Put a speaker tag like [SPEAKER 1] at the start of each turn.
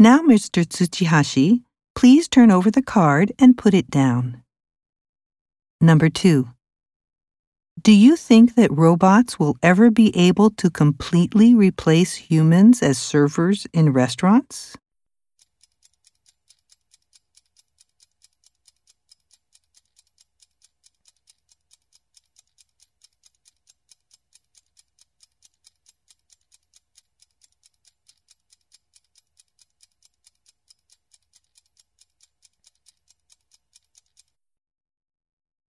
[SPEAKER 1] Now, Mr. Tsuchihashi, please turn over the card and put it down. Number two. Do you think that robots will ever be able to completely replace humans as servers in restaurants?